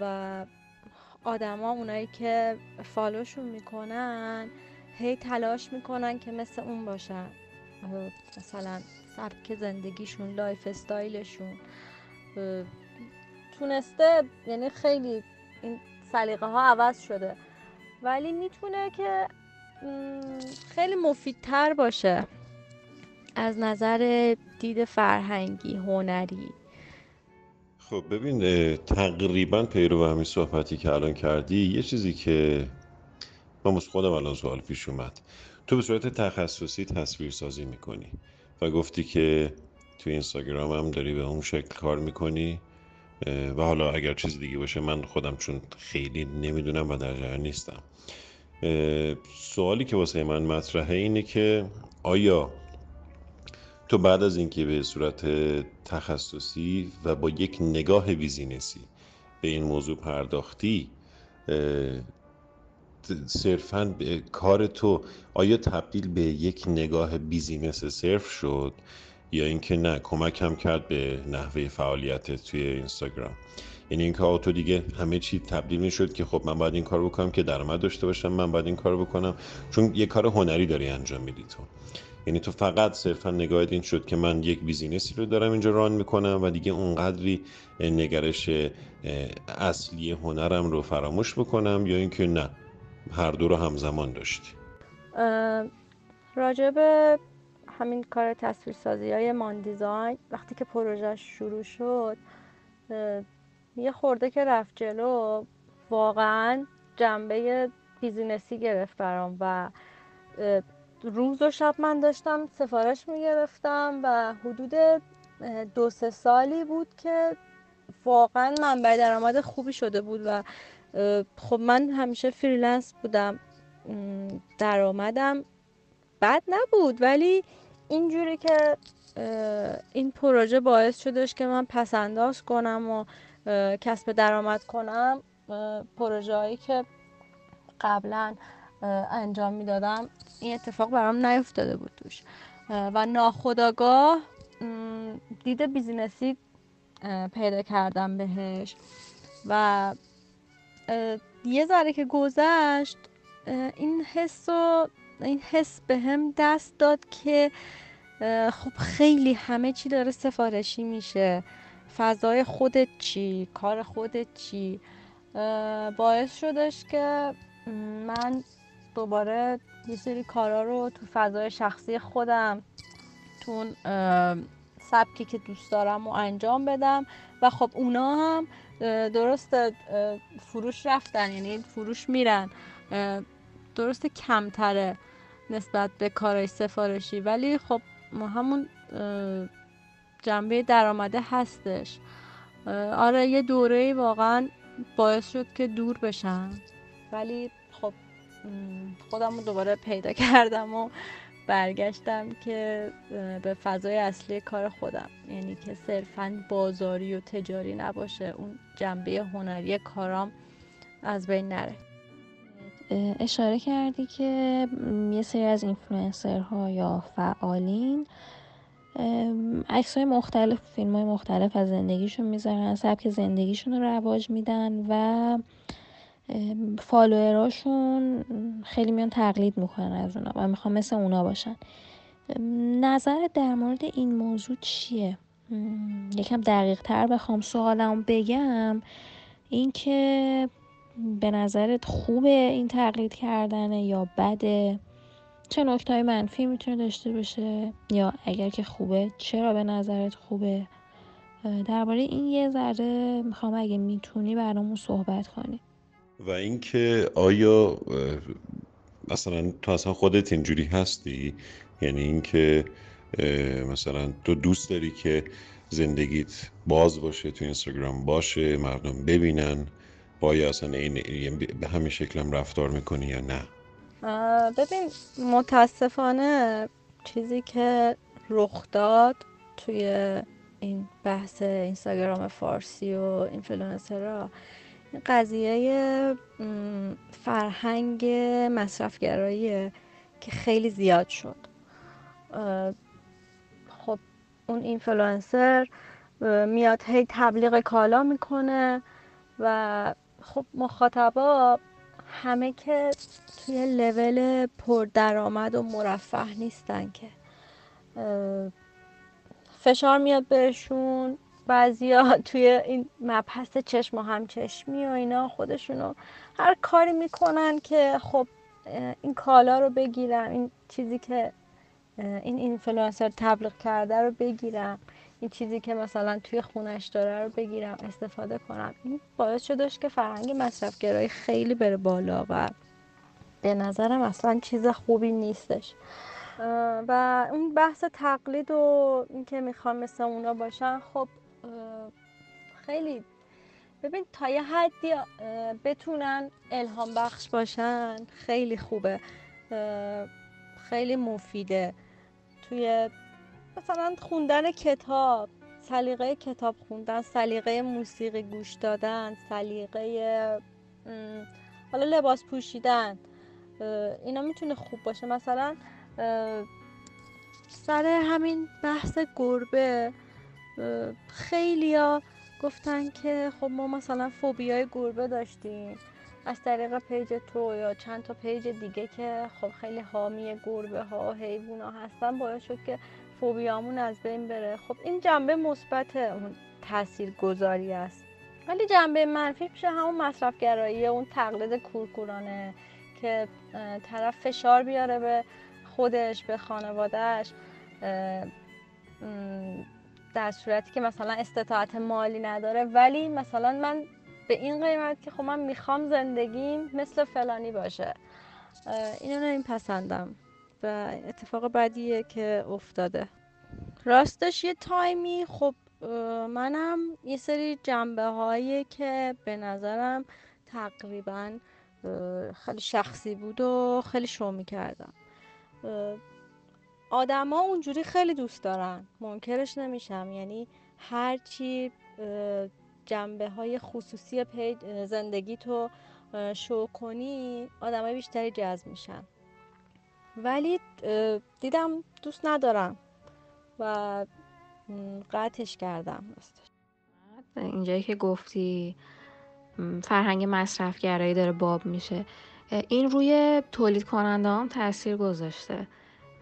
و آدما اونایی که follow شون می‌کنن هی تلاش می‌کنن که مثل اون باشن. مثلا سبک زندگیشون lifestyle شون تونسته یعنی خیلی این سلیقه ها عوض شده. ولی می‌تونه که خیلی مفیدتر باشه از نظر دید فرهنگی هنری. خب ببین تقریبا پیرو همین صحبتی که الان کردی یه چیزی که من خودم الان سوال پیش اومد. تو به صورت تخصصی تصویر سازی می‌کنی. و گفتی که توی اینستاگرام هم داری به اون شکل کار می‌کنی. و حالا اگر چیز دیگه باشه من خودم چون خیلی نمی‌دونم و در جریان نیستم. سوالی که واسه من مطرحه اینه که آیا تو بعد از اینکه به صورت تخصصی و با یک نگاه business ی به این موضوع پرداختی صرفا کار تو آیا تبدیل به یک نگاه business صرف شد؟ یا اینکه نه کمک هم کرد به نحوه فعالیت توی اینستاگرام. یعنی این کار تو دیگه همه چی تبدیل می شد که خب من باید این کار بکنم که درآمد داشته باشم من باید این کار بکنم. چون یه کار هنری داری انجام میدی تو. یعنی تو فقط صرفا نگاهت این شد که من یک بیزینسی رو دارم اینجا ران می‌کنم و دیگه اونقدری نگرش اصلی هنرم رو فراموش بکنم یا اینکه نه. هر دو رو همزمان داشتی. راجب همین کار تصویرسازی های مان دیزاین وقتی که پروژه شروع شد یه خورده که رفت جلو واقعا جنبه business ی گرفت برام و روز و شب من داشتم سفارش می‌گرفتم و حدود دو سه سالی بود که واقعا منبع درآمد خوبی شده بود و خب من همیشه freelance بودم درآمدم. بد نبود ولی اینجوری که این پروژه باعث شدش که من پس‌انداز کنم و کسب درآمد کنم پروژه هایی که قبلا انجام می‌دادم این اتفاق برام نیفتاده بود توش. و ناخداگاه دید بیزینسی پیدا کردم بهش. و یه ذره که گذشت این حس و این حس به هم دست داد که خب خیلی همه چی داره سفارشی میشه. فضای خودت چی؟ کار خودت چی؟ باعث شدش که من دوباره یه سری کارا رو تو فضای شخصی خودم تو سبکی که دوست دارم و انجام بدم. و خب اونا هم درست فروش رفتن یعنی فروش میرن. درست کمتره نسبت به کارهای سفارشی ولی خب ما همون جنبه درآمده هستش. آره یه دوره واقعا باعث شد که دور بشم. ولی خب خودم دوباره پیدا [laughs] کردم و برگشتم که به فضای اصلی کار خودم. یعنی که صرفا بازاری و تجاری نباشه اون جنبه هنری کارام از بین نره. اشاره کردی که یه سری از اینفلوئنسرها یا فعالین عکس های مختلف فیلم های مختلف از زندگیشون می‌ذارن سبک زندگیشون رو رواج میدن و فالووراشون خیلی میان تقلید می‌کنن از اونا و می‌خوام مثل اونا باشن. نظر در مورد این موضوع چیه؟ یکم دقیق تر بخوام سوالم بگم. اینکه به نظرت خوبه این تقلید کردنه یا بده؟ چه نکته های منفی می‌تونه داشته باشه؟ یا اگر که خوبه چرا به نظرت خوبه؟ درباره این یه ذره می‌خوام اگه می‌تونی برامون صحبت کنی. و اینکه آیا مثلا تو اصلا خودت اینجوری هستی؟ یعنی اینکه مثلا تو دوست داری که زندگیت باز باشه تو اینستاگرام باشه مردم ببینن با یا اصلا این به همین شکلم رفتار می‌کنی یا نه؟ ببین متاسفانه چیزی که رخ داد توی این بحث اینستاگرام فارسی و اینفلوئنسرها قضیه فرهنگ مصرفگرایی که خیلی زیاد شد. خب اون اینفلوئنسر میاد هی تبلیغ کالا می‌کنه و خب مخاطبا همه که توی لول پردرآمد و مرفه نیستن که. فشار میاد بهشون. بعضیا [laughs] توی این مبحث چشم و همچشمی و اینا خودشونو هر کاری می‌کنن که خب این کالا رو بگیرن این چیزی که این اینفلوئنسر تبلیغ کرده رو بگیرن این چیزی که مثلا توی خونش داره رو بگیرم استفاده کنم. این باعث شدش که فرهنگ مصرفگرایی خیلی بره بالا و به نظرم اصلا چیز خوبی نیستش. و اون بحث تقلید و اینکه می‌خوام مثل اونا باشن خب خیلی ببین تا یه حدی بتونن الهام بخش باشن خیلی خوبه خیلی مفیده. توی مثلا خوندن کتاب سلیقه کتاب خوندن سلیقه موسیقی گوش دادن سلیقه حالا لباس پوشیدن اینا می‌تونه خوب باشه. مثلا سر همین بحث گربه خیلیا گفتن که خب ما مثلا فوبیای گربه داشتیم. از طریق page تو یا چند تا page دیگه که خب خیلی حامی گربه ها حیوان هستن باعث شد که فوبیامون از بین بره. خب این جنبه مثبت اون تاثیر گذاری است. ولی جنبه منفی میشه همون مصرفگرایی اون تقلید کورکورانه که طرف فشار بیاره به خودش به خانوادهش در صورتی که مثلا استطاعت مالی نداره ولی مثلا من به این قیمت که خب من می‌خوام زندگیم مثل فلانی باشه. اینو این پسندم و اتفاق بعدیه که افتاده. راستش یه تایمی خب منم یه سری جنبه هایی که به نظرم تقریبا خیلی شخصی بود و خیلی شو می‌کردم. آدما اونجوری خیلی دوست دارن. منکرش نمیشم. یعنی هرچی جنبه های خصوصی زندگی تو شو کنی آدمای بیشتری جذب میشن. ولی دیدم دوست ندارم و قطعش کردم اینجایی که گفتی فرهنگ مصرفگرایی داره باب میشه این روی تولید کننده تاثیر گذاشته.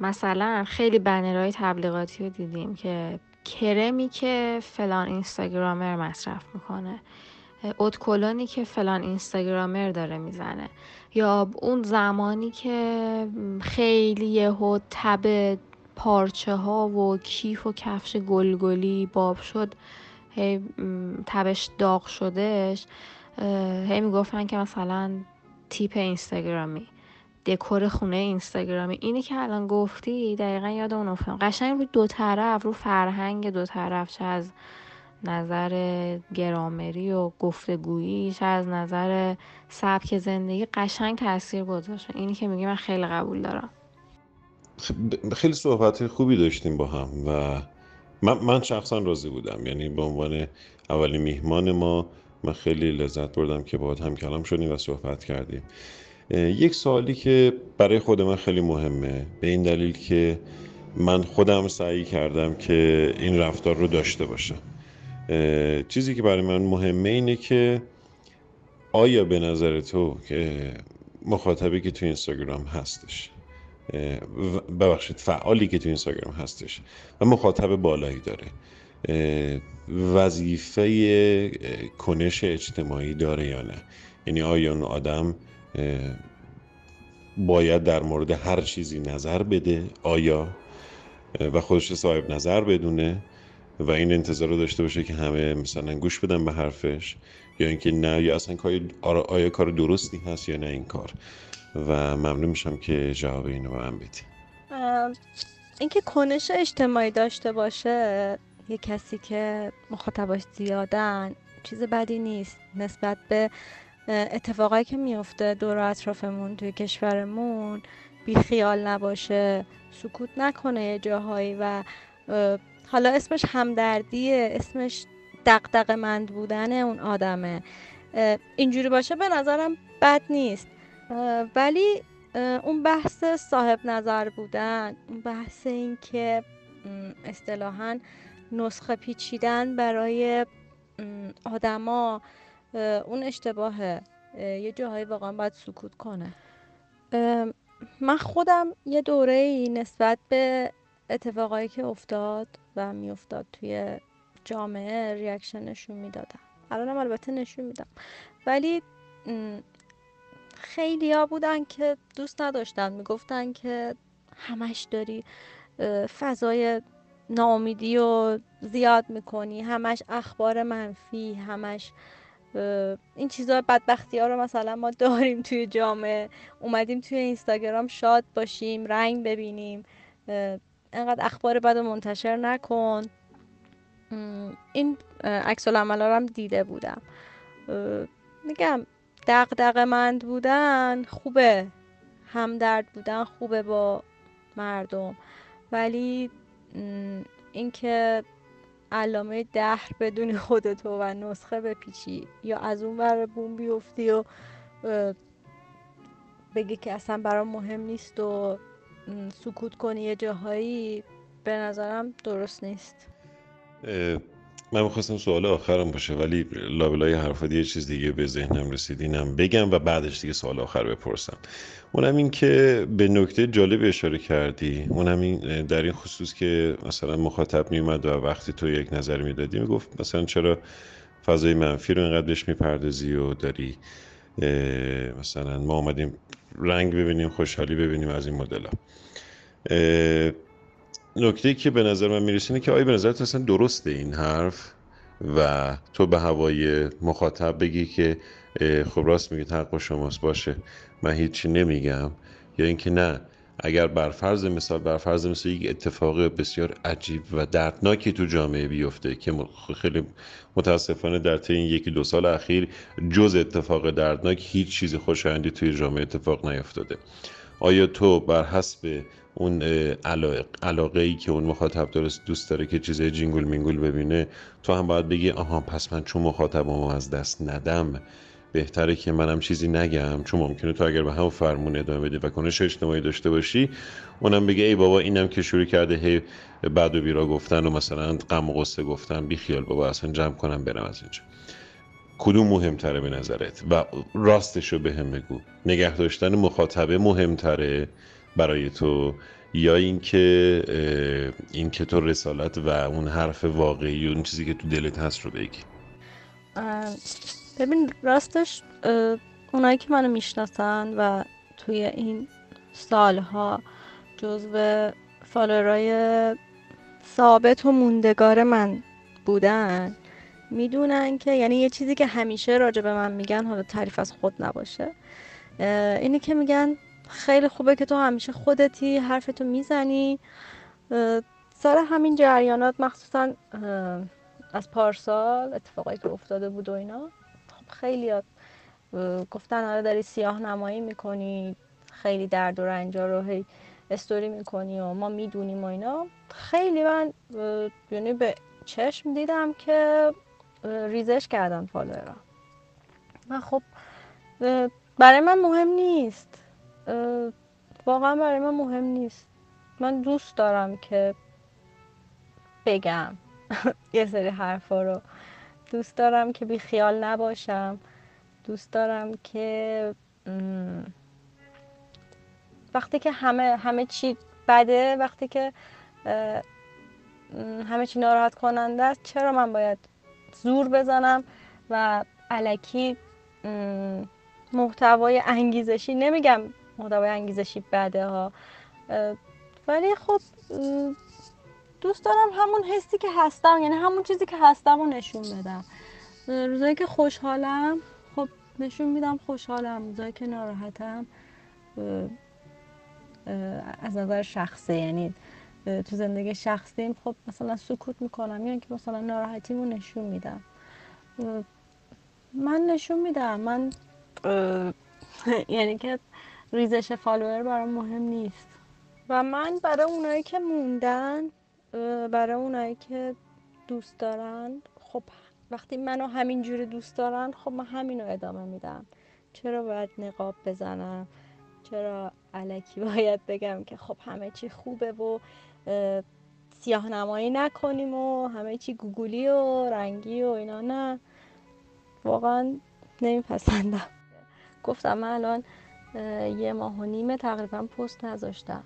مثلا خیلی بنرهای تبلیغاتی رو دیدیم که کرمی که فلان اینستاگرامر مصرف می‌کنه ادکلونی که فلان اینستاگرامر داره می‌زنه یا اون زمانی که خیلی یهو تب پارچه ها و کیف و کفش گلگلی باب شد هی تبش داغ شدهش هی می‌گفتن که مثلا تیپ اینستاگرامی. دکور خونه اینستاگرامی. اینی که الان گفتی دقیقا یاد اون افتادم قشنگ رو دو طرف رو فرهنگ دو طرف چه از نظر گرامری و گفتگویی چه از نظر سبک زندگی قشنگ تاثیر گذاشته اینی که میگی من خیلی قبول دارم. خیلی صحبت خوبی داشتیم با هم و من, من شخصا راضی بودم. یعنی به عنوان اولین میهمان ما من خیلی لذت بردم که باید هم کلام شدیم و صحبت کردیم. یک سوالی که برای خود من خیلی مهمه. به این دلیل که من خودم سعی کردم که این رفتار رو داشته باشم. چیزی که برای من مهمه اینه که آیا به نظر تو که مخاطبی که تو اینستاگرام هستش ببخشید فعالی که تو اینستاگرام هستش و مخاطب بالایی داره وظیفه کنش اجتماعی داره یا نه؟ یعنی آیا اون آدم باید در مورد هر چیزی نظر بده. آیا؟ و خودش صاحب نظر بدونه و این انتظار رو داشته باشه که همه مثلا گوش بدن به حرفش یا اینکه نه یا اصلا آیا کار درستی هست یا نه این کار. و ممنون میشم که جواب اینو به من بدی. اینکه کنش اجتماعی داشته باشه یه کسی که مخاطباش زیادن چیز بدی نیست. نسبت به اتفاقایی که میفته دور اطرافمون توی کشورمون خیال نباشه سکوت نکنه جاهایی و حالا اسمش همدردیه اسمش دقدق مند بودن اون آدمه. اینجوری باشه به نظرم بد نیست. ولی اون بحث صاحب نظر بودن اون بحث این که اصطلاحا نسخه پیچیدن برای آدما اون اشتباهه. یه جاهایی واقعا باید سکوت کنه. من خودم یه دوره ای نسبت به اتفاقایی که افتاد و میافتاد توی جامعه ریاکشن نشون می‌دادم الانم البته نشون میدم. ولی خیلی ها بودن که دوست نداشتن. می‌گفتن که همش داری فضای ناامیدی و زیاد می‌کنی. همش اخبار منفی همش این چیزا بدبختی ها رو مثلا ما داریم توی جامعه اومدیم توی اینستاگرام شاد باشیم رنگ ببینیم. انقدر اخبار بد منتشر نکن. این عکس العملا رو هم دیده بودم. میگم دغدغه مند بودن خوبه. همدرد بودن خوبه با مردم. ولی اینکه علامه دهر بدون خودتو و نسخه بپیچی یا از اون ور بوم بیفتی و بگی که اصلا برام مهم نیست و سکوت کنی یه جاهایی به نظرم درست نیست. من می‌خواستم سوال آخرم باشه ولی لابلای حرفات یه چیز دیگه به ذهنم رسید اینم بگم و بعدش دیگه سوال آخر بپرسم. اونم این که به نکته جالب اشاره کردی اونم این در این خصوص که مثلا مخاطب میومد و وقتی تو یک نظر می‌دادی می‌گفت مثلا چرا فضای منفی رو اینقدر بهش می‌پردازی و داری مثلا ما آمدیم رنگ ببینیم خوشحالی ببینیم از این مدل نکته که به نظر من می‌رسه اینه که آیا به نظر اصلا درسته این حرف؟ و تو به هوای مخاطب بگی که خب راست میگید حق شماست باشه. من هیچی نمیگم. یا اینکه نه اگر بر فرض مثال بر فرض مثال یک اتفاق بسیار عجیب و دردناکی تو جامعه بیفته که خیلی متاسفانه در طی این یکی دو سال اخیر جز اتفاق دردناک هیچ چیز خوشایندی توی جامعه اتفاق نیفتاده. آیا تو بر حسب اون علاقه ای که اون مخاطب درست دوست داره که چیزای جینگول مینگول ببینه تو هم باید بگی آها پس من چون مخاطبمو از دست ندم بهتره که منم چیزی نگم. چون ممکنه تو اگر به همون فرمون ادامه بدی و کنش اجتماعی داشته باشی اونم بگه ای بابا اینم که شروع کرده هی بعد و بیرا گفتن و مثلا غم و غصه گفتن بی خیال بابا اصلا جمع کنم برم از اینجا. کدوم مهمتره به نظرت؟ و راستش رو به هم بگو. نگه داشتن مخاطبه مهمتره. برای تو یا اینکه اینکه تو رسالت و اون حرف واقعی و اون چیزی که تو دلت هست رو بگی. ببین راستش اونایی که منو می‌شناسن و توی این سالها جزو فالورای ثابت و موندگار من بودن می‌دونن که یعنی یه چیزی که همیشه راجع به من میگن حالا تعریف از خود نباشه اینی که میگن خیلی خوبه که تو همیشه خودتی حرفتو می‌زنی. سر همین جریانات مخصوصا از پارسال اتفاقایی که افتاده بود و اینا خب خیلی گفتن آره داری سیاه نمایی می‌کنی خیلی درد و رنجا رو هی استوری می‌کنی و ما می‌دونیم و اینا. خیلی من یعنی به چشم دیدم که ریزش کردن فالوورا و خب برای من مهم نیست. واقعا برای من مهم نیست. من دوست دارم که بگم. [laughs] یه سری حرفا رو. دوست دارم که بی خیال نباشم. دوست دارم که وقتی که همه همه چی بده وقتی که همه چی ناراحت کننده است چرا من باید زور بزنم و علکی محتوای انگیزشی؟ نمیگم محتوای انگیزشی بده ها. ولی خب دوست دارم همون حسی که هستم یعنی همون چیزی که هستم رو نشون بدم. روزایی که خوشحالم خب نشون میدم خوشحالم. روزایی که ناراحتم از نظر شخصه یعنی تو زندگی شخصیم خب مثلا سکوت می‌کنم یا که مثلا ناراحتیمو نشون میدم. من نشون میدم من [laughs] یعنی که ریزش فالوور برام مهم نیست. و من برای اونایی که موندن برای اونایی که دوست دارن خب وقتی منو همینجوری دوست دارن خب من همینو ادامه میدم. چرا باید نقاب بزنم؟ چرا علکی [laughs] باید بگم که خب همه چی خوبه و سیاه نمایی نکنیم و همه چی گوگلی و رنگی و اینا نه. واقعا نمیپسندم. گفتم من الان یه ماه و نیمه تقریبا پست نذاشتم.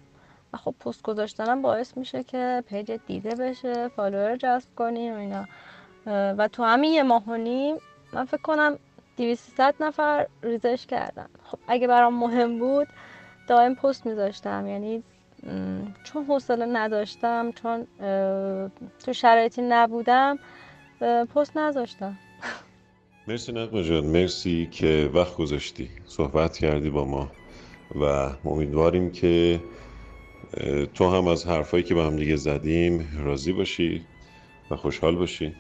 و خب پست گذاشتنم باعث میشه که page دیده بشه follower جذب کنیم و اینا. و تو همین یه ماه و نیم من فکر کنم 200 نفر ریزش کردن. خب اگه برام مهم بود دائم پست میذاشتم. یعنی چون حوصله نداشتم چون تو شرایطی نبودم پست نذاشتم. مرسی نغمه جان. مرسی که وقت گذاشتی. صحبت کردی با ما و امیدواریم که تو هم از حرفایی که با هم دیگه زدیم راضی باشی و خوشحال باشی.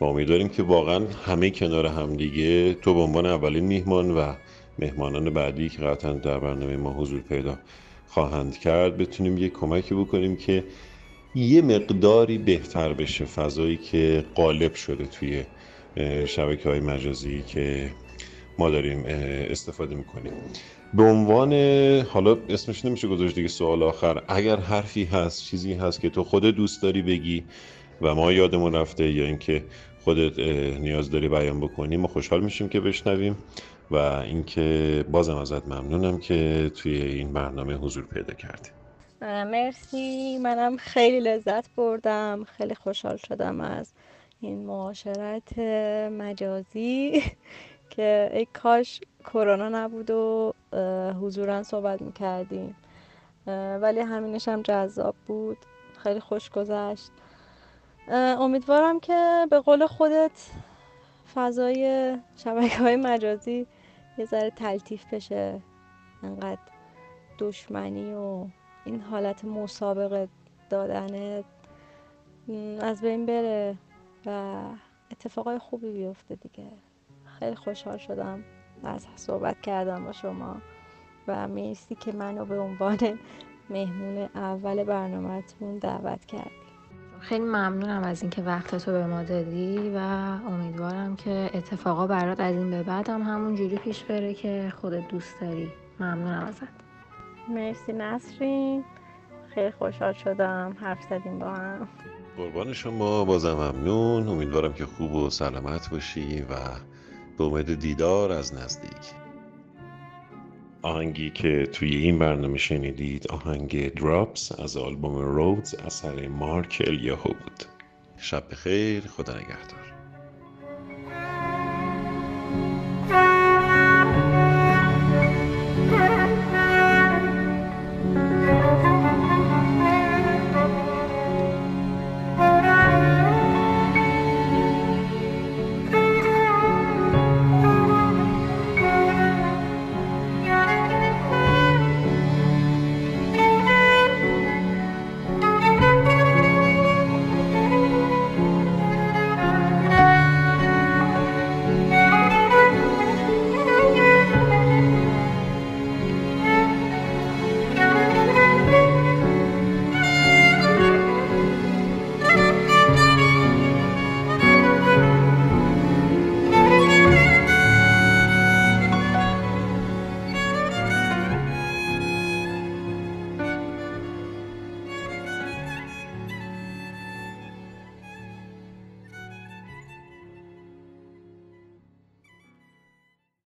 و امیدواریم که واقعا همه کنار همدیگه تو به عنوان اولین میهمان و مهمانان بعدی که قطعا در برنامه ما حضور پیدا خواهند کرد بتونیم یه کمکی بکنیم که یه مقداری بهتر بشه فضایی که قالب شده توی شبکه های مجازی که ما داریم استفاده می‌کنیم. به عنوان حالا اسمش نمیشه گذاشت دیگه سوال آخر. اگر حرفی هست چیزی هست که تو خودت دوست داری بگی و ما یادمون رفته یا اینکه خودت نیاز داری بیان بکنیم ما خوشحال میشیم که بشنویم. و اینکه بازم ازت ممنونم که توی این برنامه حضور پیدا کردی. مرسی. منم خیلی لذت بردم. خیلی خوشحال شدم از این معاشرت مجازی [laughs] که ای کاش کرونا نبود و حضورا صحبت می‌کردیم. ولی همینش هم جذاب بود. خیلی خوش گذشت. امیدوارم که به قول خودت فضای شبکه های مجازی یه ذره تلطیف بشه. انقدر دشمنی و این حالت مسابقه دادن از بین بره. و اتفاقای خوبی بیفته دیگه. خیلی خوشحال شدم از صحبت کردم با شما و مرسی که منو به عنوان مهمون اول برنامهتون دعوت کردی. خیلی ممنونم از اینکه وقت تو به ما دادی و امیدوارم که اتفاقا برات از این به بعد هم همون جوری پیش بره که خودت دوست داری. ممنونم ازت. مرسی نسرین. خیلی خوشحال شدم. حرف زدیم با هم. قربان شما بازم ممنون. امیدوارم که خوب و سلامت باشی و به امید دیدار از نزدیک. آهنگی که توی این برنامه شنیدید آهنگ دراپس از آلبوم رودز اثر مارک الیاهو بود. شب بخیر خدا نگهدار.